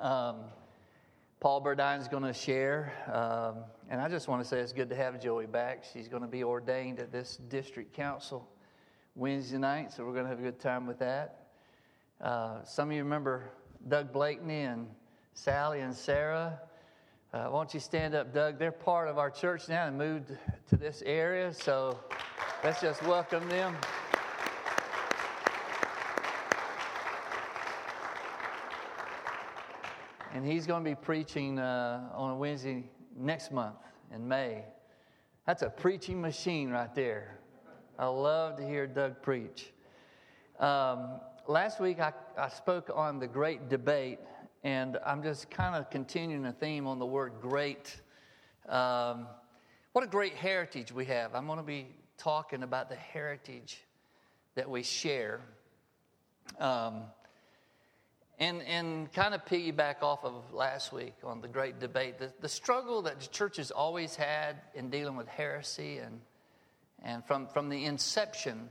Um, Paul Burdine is going to share, um, and I just want to say it's good to have Joey back. She's going to be ordained at this district council Wednesday night, so we're going to have a good time with that. Uh, some of you remember Doug Blakeney and Sally and Sarah. Uh, why don't you stand up, Doug? They're part of our church now and moved to this area, so let's just welcome them. And he's going to be preaching uh, on a Wednesday next month in May. That's a preaching machine right there. I love to hear Doug preach. Um, last week I, I spoke on the great debate, and I'm just kind of continuing a theme on the word great. Um, what a great heritage we have. I'm going to be talking about the heritage that we share. Um, and, and kind of piggyback off of last week on the great debate, the, the struggle that the church has always had in dealing with heresy, and, and from, from the inception,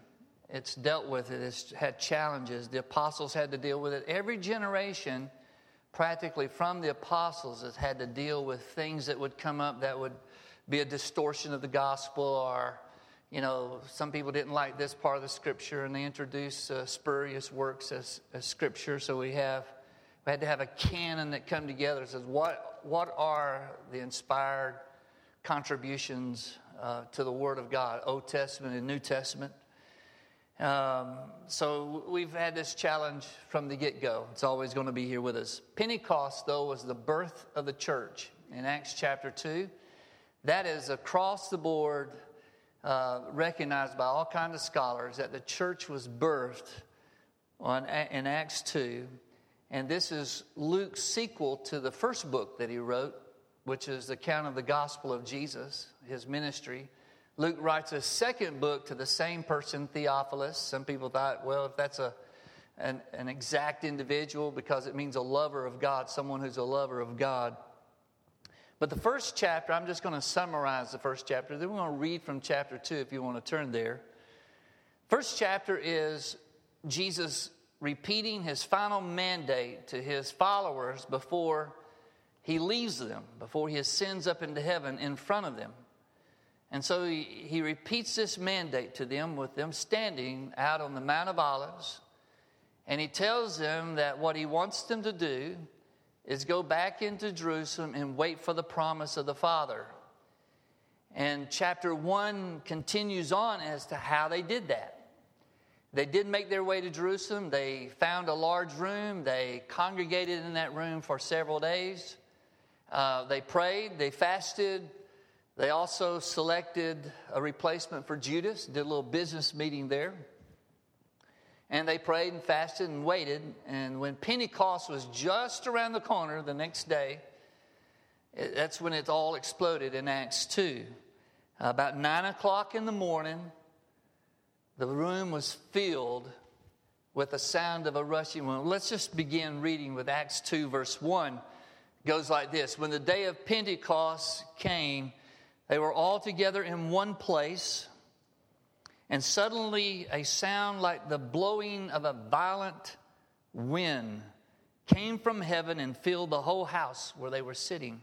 it's dealt with it, it's had challenges. The apostles had to deal with it. Every generation, practically from the apostles, has had to deal with things that would come up that would be a distortion of the gospel or you know, some people didn't like this part of the scripture and they introduced uh, spurious works as, as scripture. So we have we had to have a canon that come together that says what what are the inspired contributions uh, to the Word of God, Old Testament and New Testament. Um, so we've had this challenge from the get go. It's always going to be here with us. Pentecost, though, was the birth of the church in Acts chapter 2. That is across the board uh, recognized by all kinds of scholars that the church was birthed on, in Acts 2. And this is Luke's sequel to the first book that he wrote, which is the account of the gospel of Jesus, his ministry. Luke writes a second book to the same person, Theophilus. Some people thought, well, if that's a, an, an exact individual because it means a lover of God, someone who's a lover of God. But the first chapter, I'm just going to summarize the first chapter. Then we're going to read from chapter 2 if you want to turn there. First chapter is Jesus repeating his final mandate to his followers before he leaves them, before he ascends up into heaven in front of them. And so he, he repeats this mandate to them with them standing out on the Mount of Olives. And he tells them that what he wants them to do is go back into Jerusalem and wait for the promise of the Father. And chapter 1 continues on as to how they did that. They did make their way to Jerusalem. They found a large room. They congregated in that room for several days. Uh, they prayed. They fasted. They also selected a replacement for Judas, did a little business meeting there. And they prayed and fasted and waited. And when Pentecost was just around the corner the next day, eh, that's when it all exploded in Acts 2. About 9 o'clock in the morning, the room was filled with the sound of a rushing wind. Let's just begin reading with Acts 2, verse 1. It goes like this When the day of Pentecost came, they were all together in one place. And suddenly, a sound like the blowing of a violent wind came from heaven and filled the whole house where they were sitting.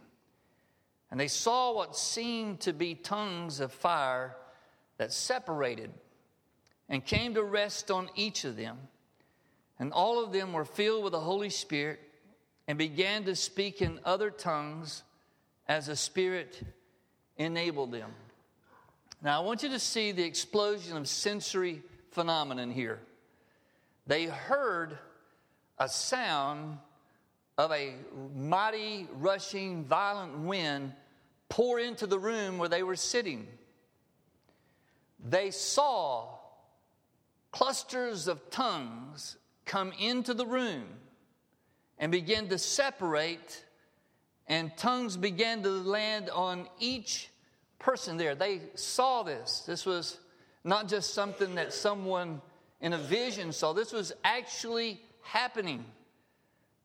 And they saw what seemed to be tongues of fire that separated and came to rest on each of them. And all of them were filled with the Holy Spirit and began to speak in other tongues as the Spirit enabled them. Now, I want you to see the explosion of sensory phenomenon here. They heard a sound of a mighty, rushing, violent wind pour into the room where they were sitting. They saw clusters of tongues come into the room and begin to separate, and tongues began to land on each person there. They saw this. This was not just something that someone in a vision saw, this was actually happening.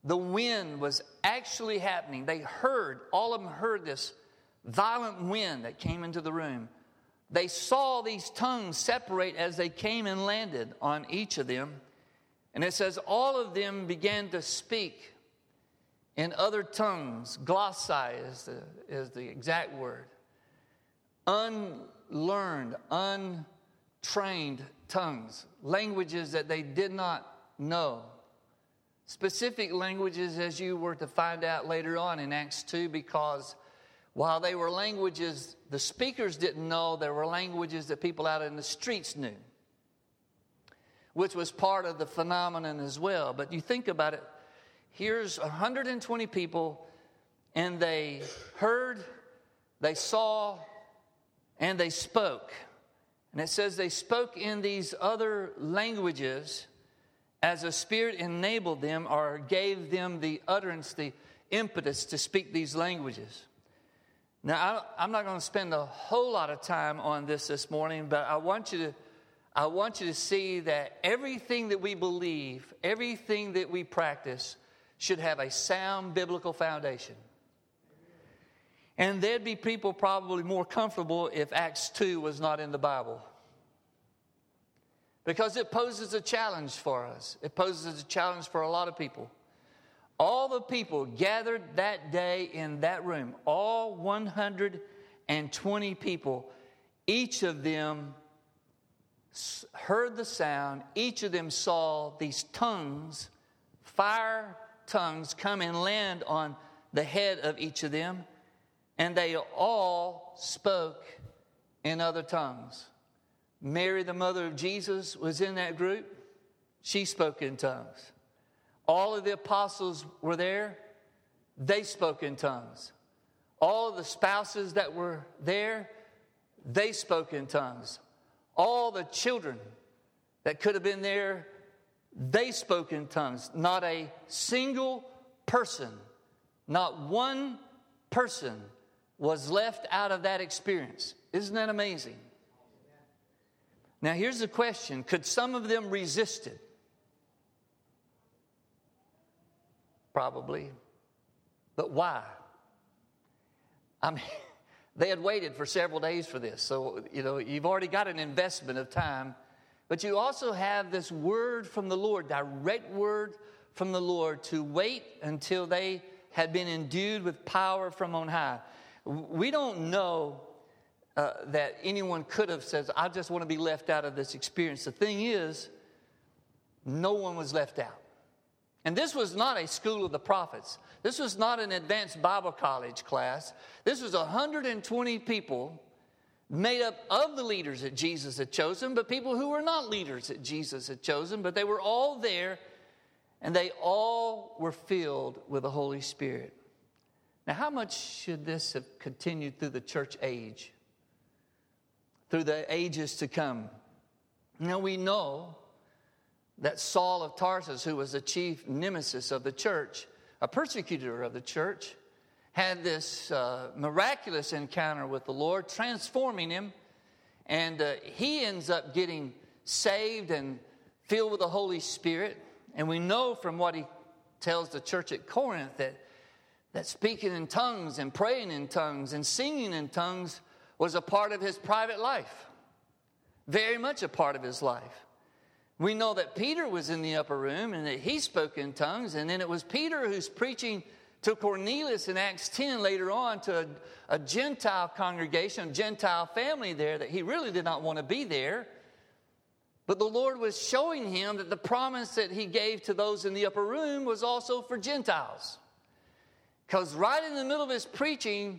The wind was actually happening. They heard, all of them heard this violent wind that came into the room. They saw these tongues separate as they came and landed on each of them. And it says, all of them began to speak in other tongues. Glossai is the, is the exact word. Unlearned, untrained tongues, languages that they did not know. Specific languages, as you were to find out later on in Acts 2, because while they were languages the speakers didn't know, there were languages that people out in the streets knew, which was part of the phenomenon as well. But you think about it here's 120 people, and they heard, they saw, and they spoke. And it says they spoke in these other languages as a Spirit enabled them or gave them the utterance, the impetus to speak these languages. Now, I'm not going to spend a whole lot of time on this this morning, but I want you to, I want you to see that everything that we believe, everything that we practice, should have a sound biblical foundation. And there'd be people probably more comfortable if Acts 2 was not in the Bible. Because it poses a challenge for us. It poses a challenge for a lot of people. All the people gathered that day in that room, all 120 people, each of them heard the sound, each of them saw these tongues, fire tongues, come and land on the head of each of them, and they all spoke in other tongues. Mary, the mother of Jesus, was in that group. She spoke in tongues. All of the apostles were there, they spoke in tongues. All of the spouses that were there, they spoke in tongues. All the children that could have been there, they spoke in tongues. Not a single person, not one person was left out of that experience. Isn't that amazing? Now, here's the question Could some of them resist it? probably. But why? I mean, they had waited for several days for this. So, you know, you've already got an investment of time. But you also have this word from the Lord, direct word from the Lord to wait until they had been endued with power from on high. We don't know uh, that anyone could have said, I just want to be left out of this experience. The thing is, no one was left out. And this was not a school of the prophets. This was not an advanced Bible college class. This was 120 people made up of the leaders that Jesus had chosen, but people who were not leaders that Jesus had chosen, but they were all there and they all were filled with the Holy Spirit. Now, how much should this have continued through the church age, through the ages to come? Now, we know that Saul of Tarsus, who was the chief nemesis of the church, a persecutor of the church, had this uh, miraculous encounter with the Lord, transforming him. And uh, he ends up getting saved and filled with the Holy Spirit. And we know from what he tells the church at Corinth that, that speaking in tongues and praying in tongues and singing in tongues was a part of his private life, very much a part of his life. We know that Peter was in the upper room and that he spoke in tongues, and then it was Peter who's preaching to Cornelius in Acts 10 later on to a, a Gentile congregation, a Gentile family there that he really did not want to be there. But the Lord was showing him that the promise that he gave to those in the upper room was also for Gentiles. Because right in the middle of his preaching,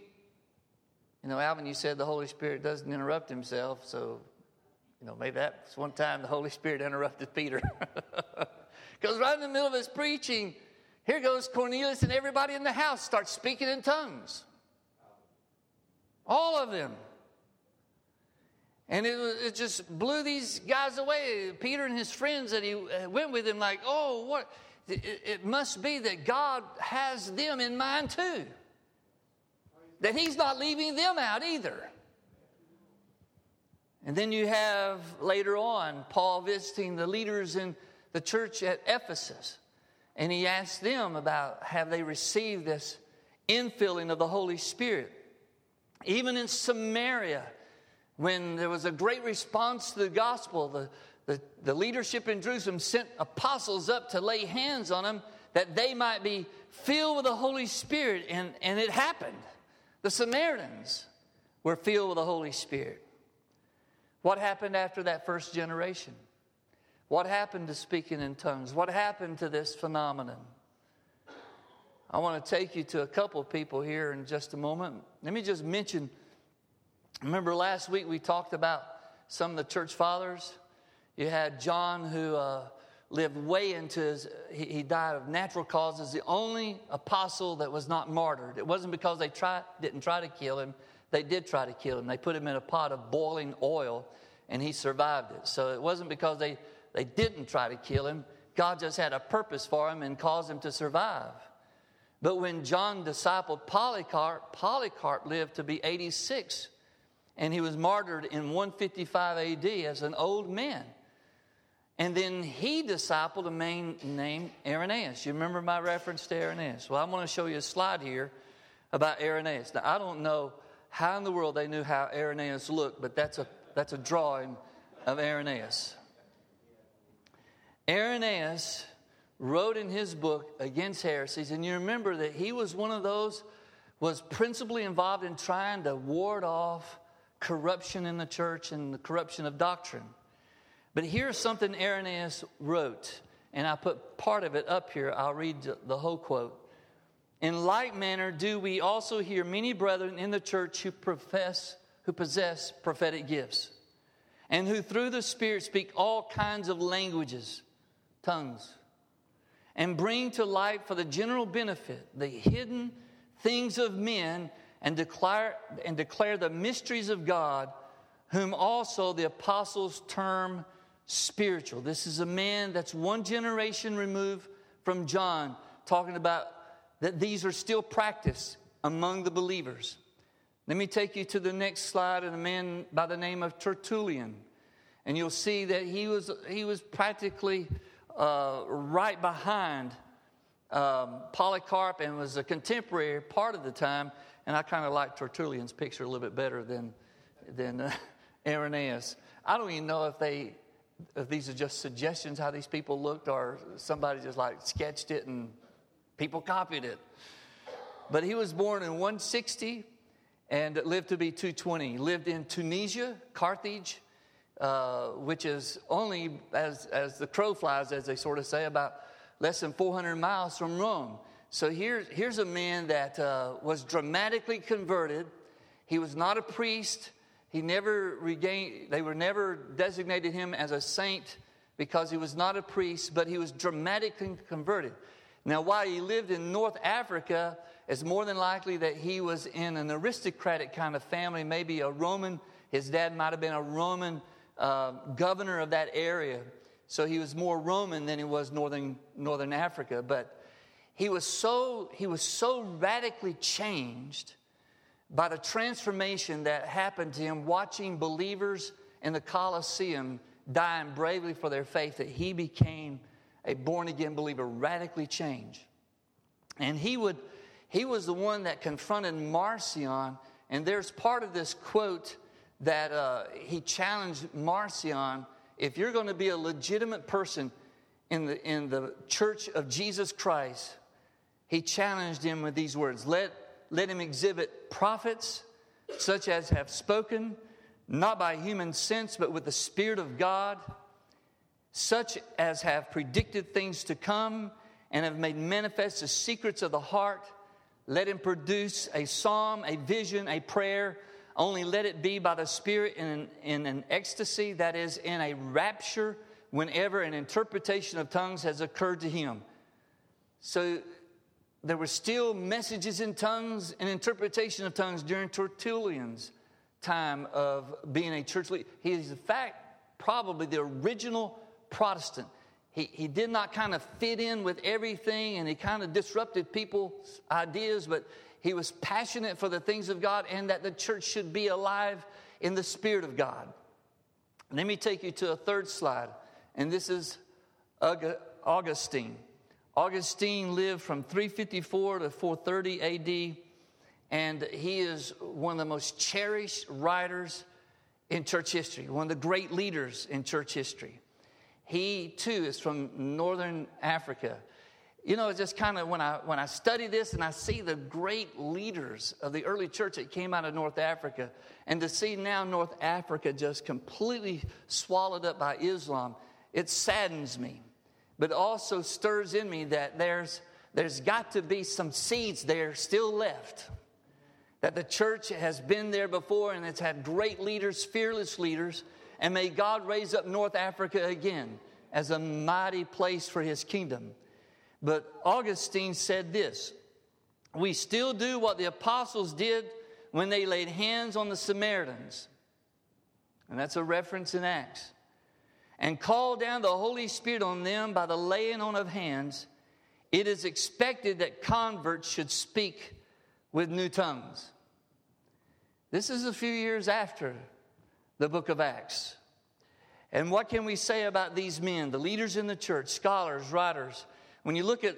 you know, Alvin, you said the Holy Spirit doesn't interrupt himself, so you know, maybe that's one time the Holy Spirit interrupted Peter. Because right in the middle of his preaching, here goes Cornelius, and everybody in the house starts speaking in tongues. All of them. And it, it just blew these guys away. Peter and his friends that he uh, went with him, like, oh, what? It, must be that God has them in mind too. That he's not leaving them out either. And then you have later on Paul visiting the leaders in the church at Ephesus. And he asked them about have they received this infilling of the Holy Spirit. Even in Samaria, when there was a great response to the gospel, the, the, the leadership in Jerusalem sent apostles up to lay hands on them that they might be filled with the Holy Spirit, and, and it happened. The Samaritans were filled with the Holy Spirit. What happened after that first generation? What happened to speaking in tongues? What happened to this phenomenon? I want to take you to a couple of people here in just a moment. Let me just mention remember last week we talked about some of the church fathers. You had John, who uh, lived way into his, he, he, died of natural causes, the only apostle that was not martyred. It wasn't because they tried, didn't try to kill him, they did try to kill him. They put him in a pot of boiling oil and he survived it. So it wasn't because they, they didn't try to kill him, God just had a purpose for him and caused him to survive. But when John discipled Polycarp, Polycarp lived to be 86 and he was martyred in 155 AD as an old man. And then he discipled a man named Irenaeus. You remember my reference to Irenaeus? Well, I'm going to show you a slide here about Irenaeus. Now, I don't know how in the world they knew how Irenaeus looked, but that's a, that's a drawing of Irenaeus. Irenaeus wrote in his book against heresies, and you remember that he was one of those was principally involved in trying to ward off corruption in the church and the corruption of doctrine. But here's something Irenaeus wrote, and I put part of it up here. I'll read the whole quote. In like manner, do we also hear many brethren in the church who profess, who possess prophetic gifts, and who through the Spirit speak all kinds of languages, tongues, and bring to light for the general benefit the hidden things of men and declare, and declare the mysteries of God, whom also the apostles term spiritual. This is a man that's one generation removed from John, talking about that these are still practiced among the believers. Let me take you to the next slide of a man by the name of Tertullian. And you'll see that he was, he was practically uh, right behind um, Polycarp and was a contemporary part of the time. And I kind of like Tertullian's picture a little bit better than, than uh, Irenaeus. I don't even know if they these are just suggestions how these people looked or somebody just like sketched it and people copied it. But he was born in 160 and lived to be 220. He lived in Tunisia, Carthage, uh, which is only, as, as the crow flies, as they sort of say, about less than 400 miles from Rome. So here, here's a man that uh, was dramatically converted. He was not a priest. He never regained, they were never designated him as a saint because he was not a priest, but he was dramatically converted. Now, while he lived in North Africa, it's more than likely that he was in an aristocratic kind of family, maybe a Roman. His dad might have been a Roman uh, governor of that area. So he was more Roman than he was Northern, Northern Africa. But he was so, he was so radically changed by the transformation that happened to him watching believers in the Colosseum dying bravely for their faith that he became a born again believer, radically changed. And he would he was the one that confronted Marcion, and there's part of this quote that uh, he challenged Marcion if you're going to be a legitimate person in the, in the church of Jesus Christ, he challenged him with these words let, let him exhibit prophets such as have spoken, not by human sense, but with the Spirit of God, such as have predicted things to come and have made manifest the secrets of the heart. Let him produce a psalm, a vision, a prayer. Only let it be by the Spirit in an, in an ecstasy, that is, in a rapture, whenever an interpretation of tongues has occurred to him. So there were still messages in tongues and interpretation of tongues during Tertullian's time of being a church leader. He is, in fact, probably the original Protestant. He, he did not kind of fit in with everything and he kind of disrupted people's ideas, but he was passionate for the things of God and that the church should be alive in the Spirit of God. Let me take you to a third slide, and this is Augustine. Augustine lived from 354 to 430 AD, and he is one of the most cherished writers in church history, one of the great leaders in church history. He too is from northern Africa. you know, it's just kind of when I when I study this and I see the great leaders of the early church that came out of North Africa, and to see now North Africa just completely swallowed up by Islam, it saddens me, but also stirs in me that there's there's got to be some seeds there still left. That the church has been there before and it's had great leaders, fearless leaders, and may God raise up North Africa again as a mighty place for his kingdom. But Augustine said this We still do what the apostles did when they laid hands on the Samaritans. And that's a reference in Acts. And call down the Holy Spirit on them by the laying on of hands. It is expected that converts should speak with new tongues. This is a few years after the book of Acts. And what can we say about these men, the leaders in the church, scholars, writers? When you look at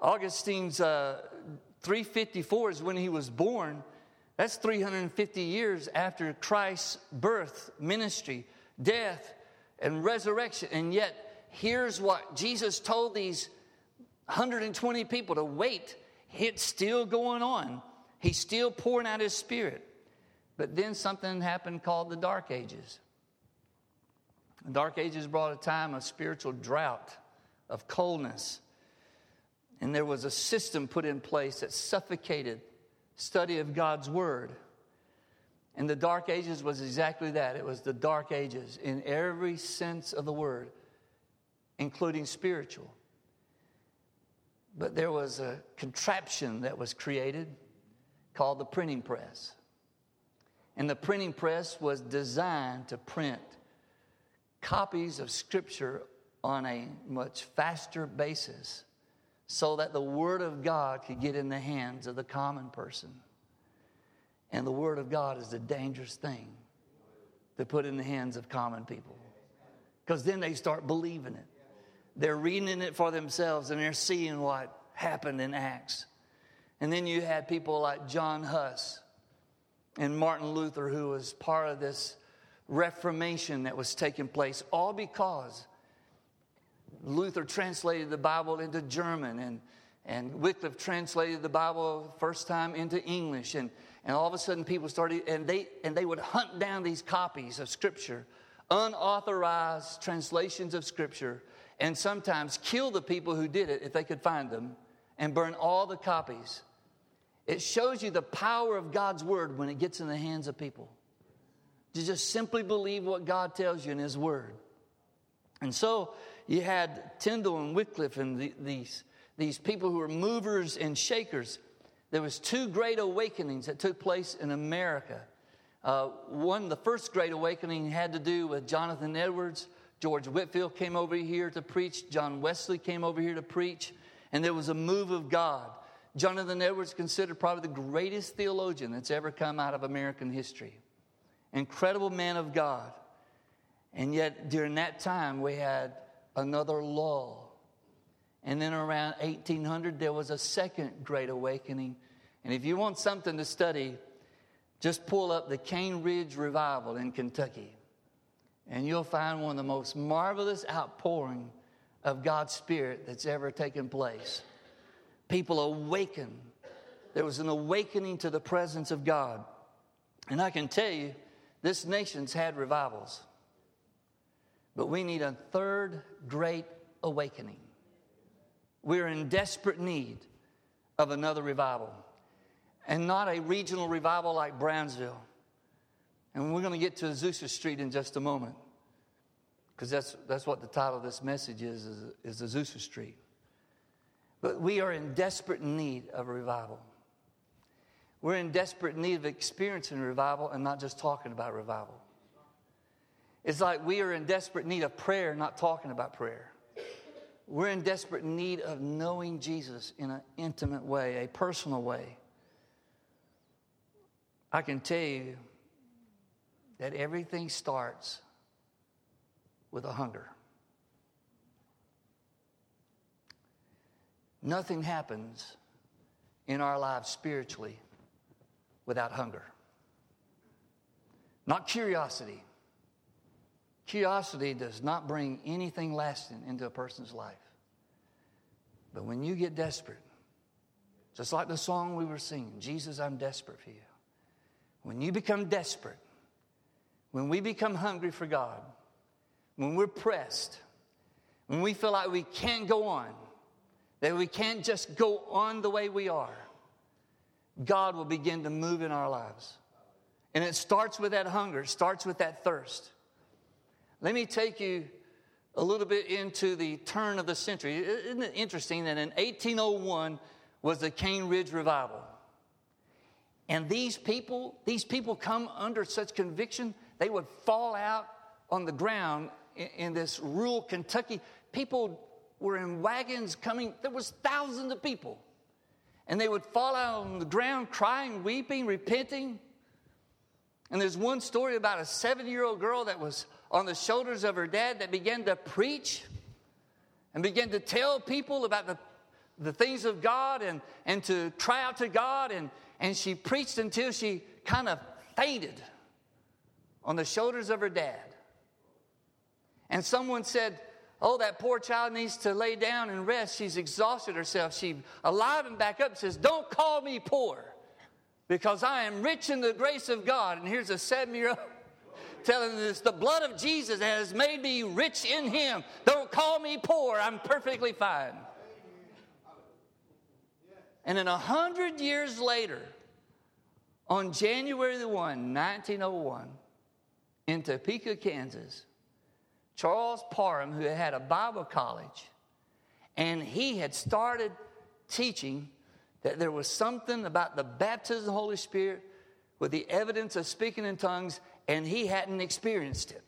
Augustine's uh, 354 is when he was born. That's 350 years after Christ's birth, ministry, death, and resurrection. And yet, here's what Jesus told these 120 people to wait. It's still going on. He's still pouring out his spirit. But then something happened called the Dark Ages. The Dark Ages brought a time of spiritual drought, of coldness, and there was a system put in place that suffocated study of God's Word. And the Dark Ages was exactly that. It was the Dark Ages in every sense of the word, including spiritual. But there was a contraption that was created called the printing press. And the printing press was designed to print copies of Scripture on a much faster basis so that the Word of God could get in the hands of the common person. And the Word of God is a dangerous thing to put in the hands of common people because then they start believing it. They're reading it for themselves and they're seeing what happened in Acts. And then you had people like John Huss and Martin Luther, who was part of this Reformation that was taking place, all because Luther translated the Bible into German, and, and Wycliffe translated the Bible first time into English. And, and all of a sudden, people started, and they, and they would hunt down these copies of Scripture, unauthorized translations of Scripture, and sometimes kill the people who did it if they could find them, and burn all the copies. It shows you the power of God's Word when it gets in the hands of people. To just simply believe what God tells you in His Word. And so you had Tyndale and Wycliffe and the, these, these people who were movers and shakers. There was two great awakenings that took place in America. Uh, one, the first great awakening had to do with Jonathan Edwards. George Whitefield came over here to preach. John Wesley came over here to preach. And there was a move of God. Jonathan Edwards considered probably the greatest theologian that's ever come out of American history. Incredible man of God. And yet, during that time, we had another lull. And then around 1800, there was a second great awakening. And if you want something to study, just pull up the Cane Ridge Revival in Kentucky. And you'll find one of the most marvelous outpouring of God's Spirit that's ever taken place. People awaken. There was an awakening to the presence of God. And I can tell you, this nation's had revivals. But we need a third great awakening. We're in desperate need of another revival, and not a regional revival like Brownsville. And we're going to get to Azusa Street in just a moment, because that's, that's what the title of this message is, is, is Azusa Street. But we are in desperate need of a revival. We're in desperate need of experiencing revival and not just talking about revival. It's like we are in desperate need of prayer, not talking about prayer. We're in desperate need of knowing Jesus in an intimate way, a personal way. I can tell you that everything starts with a hunger. Nothing happens in our lives spiritually without hunger. Not curiosity, Curiosity does not bring anything lasting into a person's life. But when you get desperate, just like the song we were singing, Jesus, I'm desperate for you. When you become desperate, when we become hungry for God, when we're pressed, when we feel like we can't go on, that we can't just go on the way we are, God will begin to move in our lives. And it starts with that hunger, it starts with that thirst. Let me take you a little bit into the turn of the century. Isn't it interesting that in 1801 was the Cane Ridge Revival? And these people, these people come under such conviction, they would fall out on the ground in, in this rural Kentucky. People were in wagons coming, there was thousands of people. And they would fall out on the ground crying, weeping, repenting. And there's one story about a seven year old girl that was on the shoulders of her dad that began to preach and began to tell people about the, the things of God and, and to cry out to God. And, and she preached until she kind of fainted on the shoulders of her dad. And someone said, Oh, that poor child needs to lay down and rest. She's exhausted herself. She alive and back up says, Don't call me poor because I am rich in the grace of God. And here's a seven year old telling this the blood of Jesus has made me rich in Him. Don't call me poor. I'm perfectly fine. And then a hundred years later, on January the 1, 1901, in Topeka, Kansas, Charles Parham, who had a Bible college, and he had started teaching that there was something about the baptism of the Holy Spirit with the evidence of speaking in tongues, and he hadn't experienced it.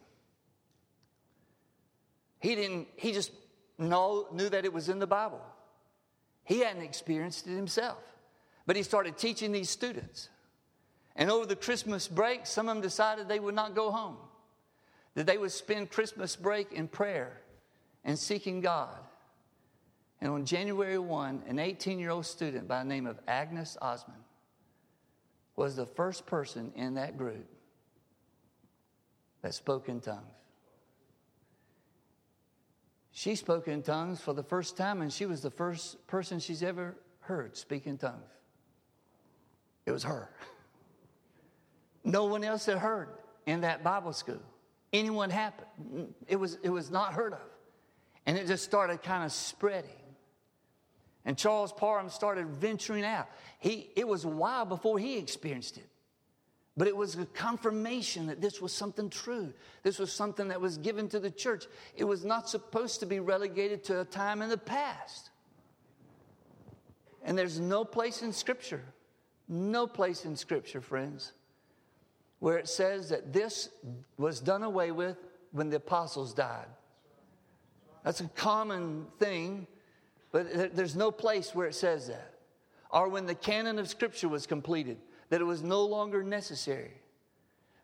He didn't, he just know, knew that it was in the Bible. He hadn't experienced it himself. But he started teaching these students. And over the Christmas break, some of them decided they would not go home, that they would spend Christmas break in prayer and seeking God. And on January 1, an 18 year old student by the name of Agnes Ozman was the first person in that group that spoke in tongues. She spoke in tongues for the first time, and she was the first person she's ever heard speak in tongues. It was her. No one else had heard in that Bible school. Anyone happened. It was, it was not heard of. And it just started kind of spreading. And Charles Parham started venturing out. He, it was a while before he experienced it. But it was a confirmation that this was something true. This was something that was given to the church. It was not supposed to be relegated to a time in the past. And there's no place in Scripture, no place in Scripture, friends, where it says that this was done away with when the apostles died. That's a common thing, but there's no place where it says that. Or when the canon of Scripture was completed that it was no longer necessary.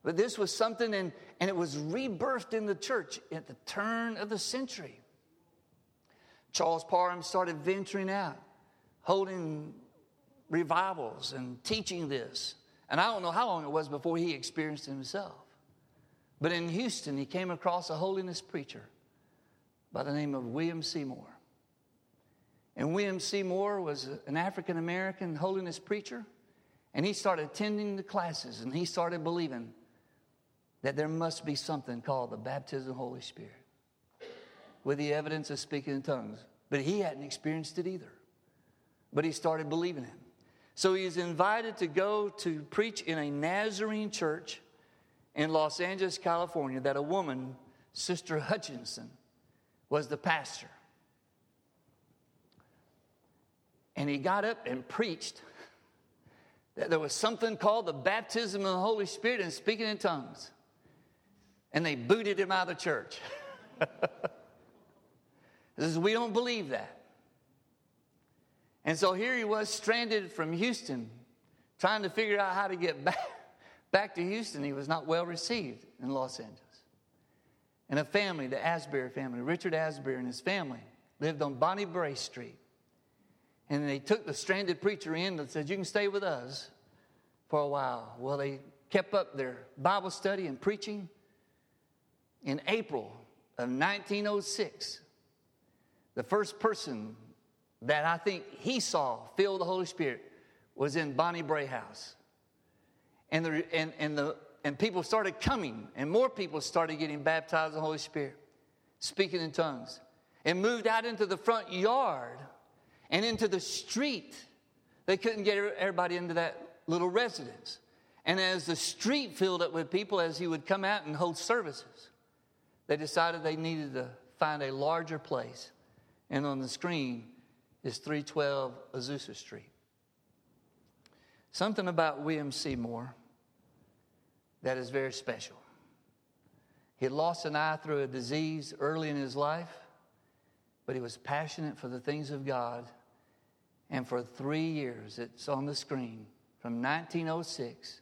But this was something, and, and it was rebirthed in the church at the turn of the century. Charles Parham started venturing out, holding revivals and teaching this. And I don't know how long it was before he experienced it himself. But in Houston, he came across a holiness preacher by the name of William Seymour. And William Seymour was an African American holiness preacher. And he started attending the classes and he started believing that there must be something called the baptism of the Holy Spirit with the evidence of speaking in tongues. But he hadn't experienced it either. But he started believing it. So he was invited to go to preach in a Nazarene church in Los Angeles, California, that a woman, Sister Hutchinson, was the pastor. And he got up and preached there was something called the baptism of the Holy Spirit and speaking in tongues. And they booted him out of the church. says, we don't believe that. And so here he was stranded from Houston, trying to figure out how to get back, back to Houston. He was not well received in Los Angeles. And a family, the Asbury family, Richard Asbury and his family, lived on Bonnie Brae Street. And they took the stranded preacher in and said, You can stay with us for a while. Well, they kept up their Bible study and preaching. In April of 1906, the first person that I think he saw filled the Holy Spirit was in Bonnie Brae House. And, the, and, and, the, and people started coming, and more people started getting baptized in the Holy Spirit, speaking in tongues. And moved out into the front yard and into the street. They couldn't get er, everybody into that little residence. And as the street filled up with people, as he would come out and hold services, they decided they needed to find a larger place. And on the screen is 312 Azusa Street. Something about William Seymour that is very special. He had lost an eye through a disease early in his life, but he was passionate for the things of God. And for three years, it's on the screen, from 1906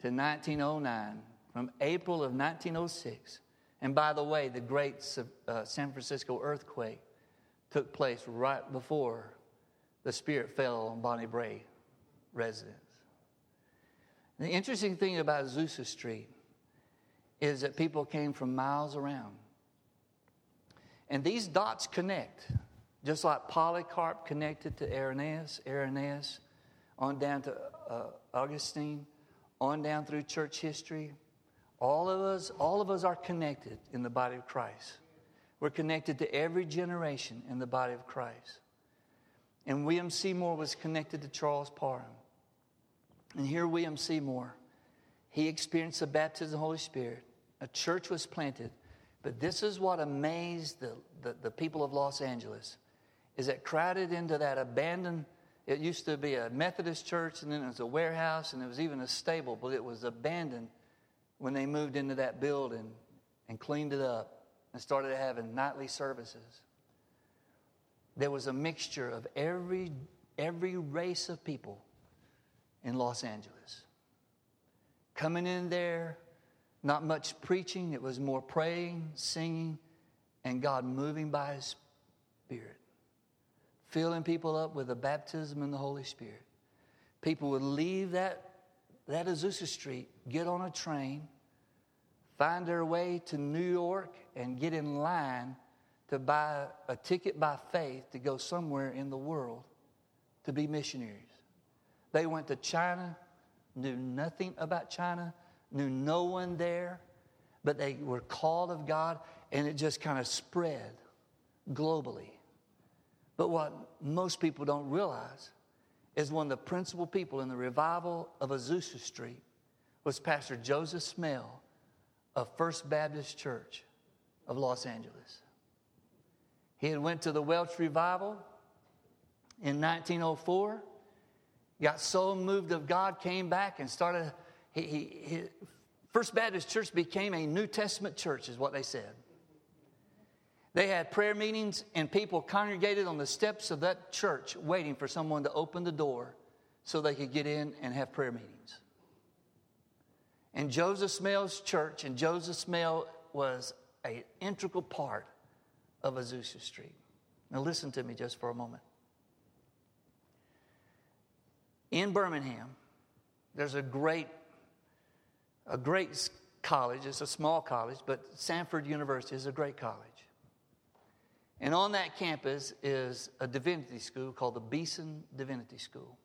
to 1909, from April of 1906. And by the way, the great uh, San Francisco earthquake took place right before the Spirit fell on Bonnie Brae residents. The interesting thing about Azusa Street is that people came from miles around. And these dots connect, just like Polycarp connected to Irenaeus, Irenaeus, on down to uh, Augustine, on down through church history. All of us, all of us are connected in the body of Christ. We're connected to every generation in the body of Christ. And William Seymour was connected to Charles Parham. And here, William Seymour, he experienced the baptism of the Holy Spirit. A church was planted. But this is what amazed the, the, the people of Los Angeles, is it crowded into that abandoned, it used to be a Methodist church, and then it was a warehouse, and it was even a stable, but it was abandoned when they moved into that building and cleaned it up and started having nightly services. There was a mixture of every, every race of people in Los Angeles. Coming in there, not much preaching, it was more praying, singing, and God moving by His Spirit, filling people up with the baptism in the Holy Spirit. People would leave that, that Azusa Street, get on a train, find their way to New York, and get in line to buy a ticket by faith to go somewhere in the world to be missionaries. They went to China, knew nothing about China, knew no one there, but they were called of God, and it just kind of spread globally. But what most people don't realize is one of the principal people in the revival of Azusa Street was Pastor Joseph Smale of First Baptist Church of Los Angeles. He had went to the Welsh revival in 1904 got so moved of God, came back and started. He, he, he, First Baptist Church became a New Testament church, is what they said. They had prayer meetings, and people congregated on the steps of that church waiting for someone to open the door so they could get in and have prayer meetings. And Joseph Smale's church, and Joseph Smale was an integral part of Azusa Street. Now, listen to me just for a moment in Birmingham, there's a great, a great college. It's a small college, but Samford University is a great college. And on that campus is a divinity school called the Beeson Divinity School.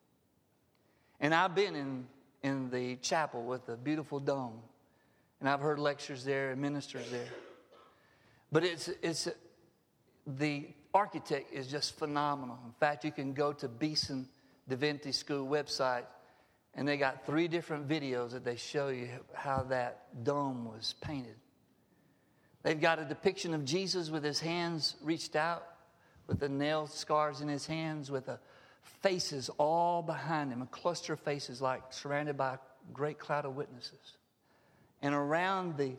And I've been in, in the chapel with the beautiful dome, and I've heard lectures there and ministers there. But it's, it's the architect is just phenomenal. In fact, you can go to Beeson Divinity School website, and they got three different videos that they show you how that dome was painted. They've got a depiction of Jesus with his hands reached out, with the nail scars in his hands, with the faces all behind him, a cluster of faces like surrounded by a great cloud of witnesses. And around the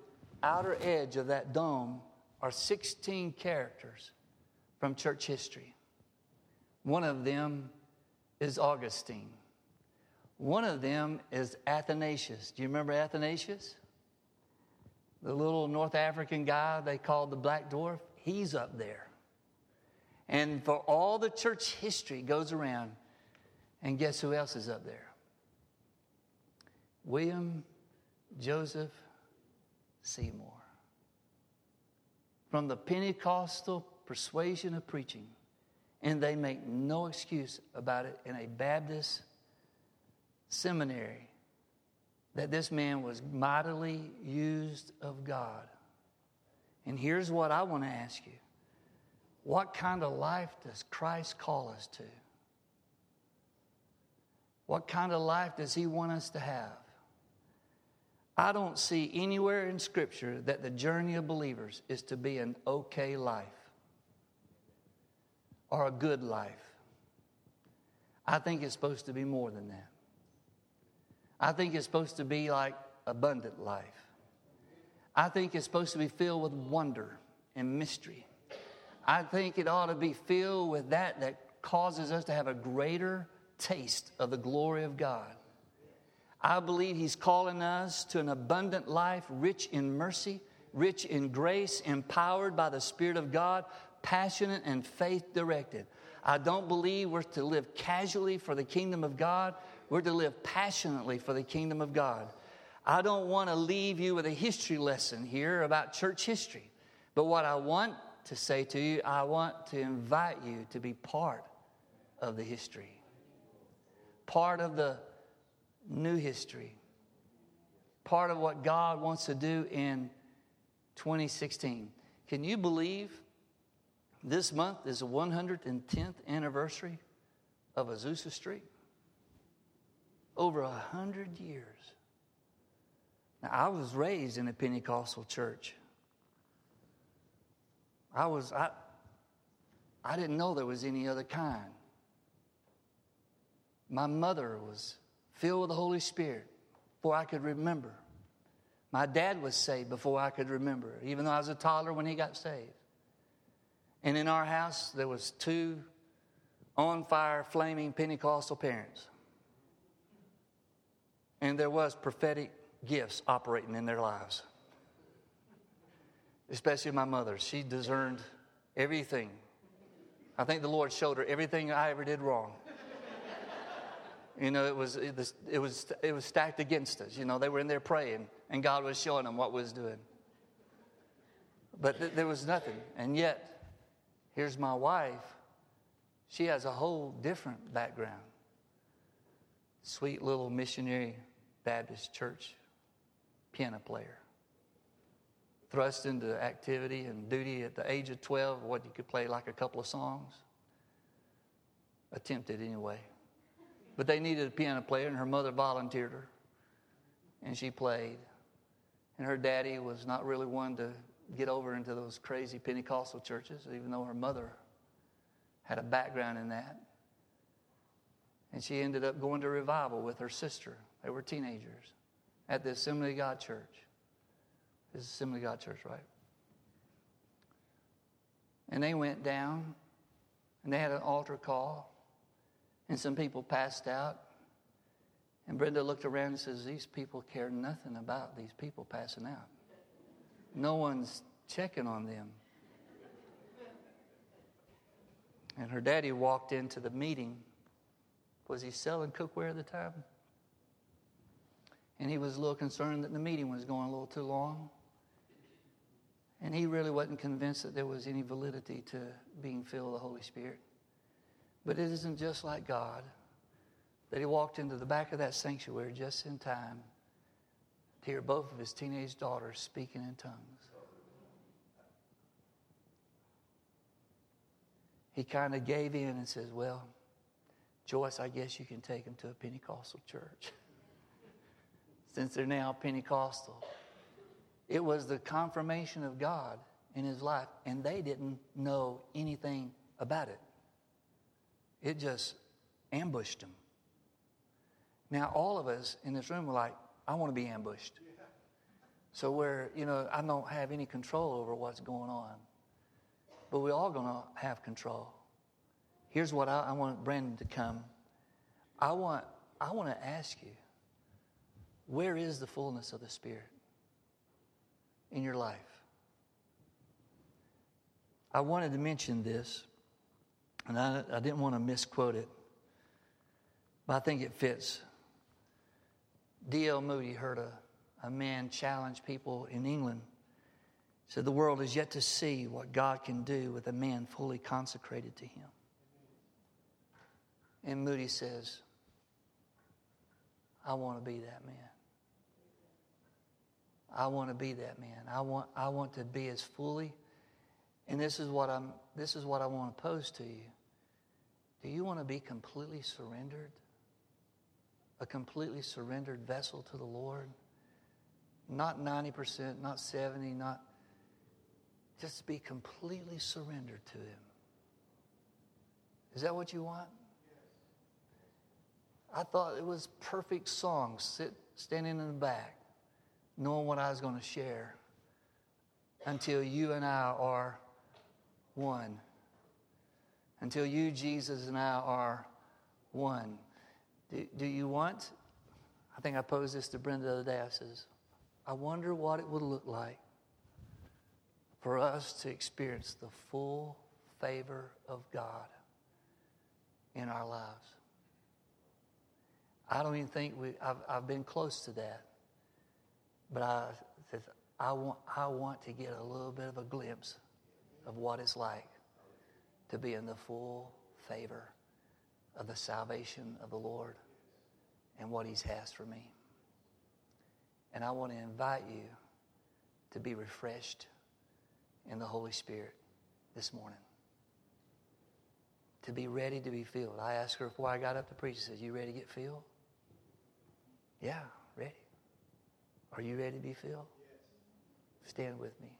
outer edge of that dome are 16 characters from church history. One of them is Augustine. One of them is Athanasius. Do you remember Athanasius? The little North African guy they called the Black Dwarf? He's up there. And for all the church history goes around, and guess who else is up there? William Joseph Seymour. From the Pentecostal persuasion of preaching and they make no excuse about it in a Baptist seminary that this man was mightily used of God. And here's what I want to ask you What kind of life does Christ call us to? What kind of life does He want us to have? I don't see anywhere in Scripture that the journey of believers is to be an okay life or a good life. I think it's supposed to be more than that. I think it's supposed to be like abundant life. I think it's supposed to be filled with wonder and mystery. I think it ought to be filled with that that causes us to have a greater taste of the glory of God. I believe He's calling us to an abundant life, rich in mercy, rich in grace, empowered by the Spirit of God, passionate and faith directed. I don't believe we're to live casually for the kingdom of God. We're to live passionately for the kingdom of God. I don't want to leave you with a history lesson here about church history. But what I want to say to you, I want to invite you to be part of the history, part of the new history, part of what God wants to do in 2016. Can you believe this month is the 110th anniversary of Azusa Street? Over a hundred years. Now, I was raised in a Pentecostal church. I was, I, I didn't know there was any other kind. My mother was filled with the Holy Spirit before I could remember. My dad was saved before I could remember, even though I was a toddler when he got saved. And in our house, there was two on fire, flaming Pentecostal parents. And there was prophetic gifts operating in their lives. Especially my mother. She discerned everything. I think the Lord showed her everything I ever did wrong. you know, it was, it was, it, was, stacked against us. You know, they were in there praying, and God was showing them what was doing. But th- there was nothing. And yet, here's my wife. She has a whole different background. Sweet little missionary Baptist church piano player. Thrust into activity and duty at the age of 12, what you could play like a couple of songs. Attempted anyway. But they needed a piano player, and her mother volunteered her. And she played. And her daddy was not really one to get over into those crazy Pentecostal churches, even though her mother had a background in that. And she ended up going to revival with her sister they were teenagers at the Assembly of God Church. This is Assembly of God Church, right? And they went down and they had an altar call, and some people passed out. And Brenda looked around and says, These people care nothing about these people passing out. No one's checking on them. And her daddy walked into the meeting. Was he selling cookware at the time? And he was a little concerned that the meeting was going a little too long. And he really wasn't convinced that there was any validity to being filled with the Holy Spirit. But it isn't just like God that he walked into the back of that sanctuary just in time to hear both of his teenage daughters speaking in tongues. He kind of gave in and says, Well, Joyce, I guess you can take him to a Pentecostal church. since they're now Pentecostal. It was the confirmation of God in his life, and they didn't know anything about it. It just ambushed them. Now, all of us in this room were like, I want to be ambushed. So, where, you know, I don't have any control over what's going on, but we're all going to have control. Here's what I, I want Brandon to come. I want, I want to ask you where is the fullness of the Spirit in your life? I wanted to mention this, and I, I didn't want to misquote it, but I think it fits. D.L. Moody heard a, a man challenge people in England. He Said the world is yet to see what God can do with a man fully consecrated to Him. And Moody says, I want to be that man. I want to be that man. I want, I want to be as fully. And this is what I'm this is what I want to pose to you. Do you want to be completely surrendered? A completely surrendered vessel to the Lord? Not 90%, not 70, not just be completely surrendered to him. Is that what you want? I thought it was perfect song, sit, standing in the back, knowing what I was going to share until you and I are one. Until you, Jesus, and I are one. Do, do you want? I think I posed this to Brenda the other day. I says, I wonder what it would look like for us to experience the full favor of God in our lives. I don't even think we, I've, I've been close to that. But I, I, want, I want to get a little bit of a glimpse of what it's like to be in the full favor of the salvation of the Lord and what He's has for me. And I want to invite you to be refreshed in the Holy Spirit this morning to be ready to be filled. I asked her before I got up to preach, I said, You ready to get filled? Yeah, ready. Are you ready to be filled? Stand with me.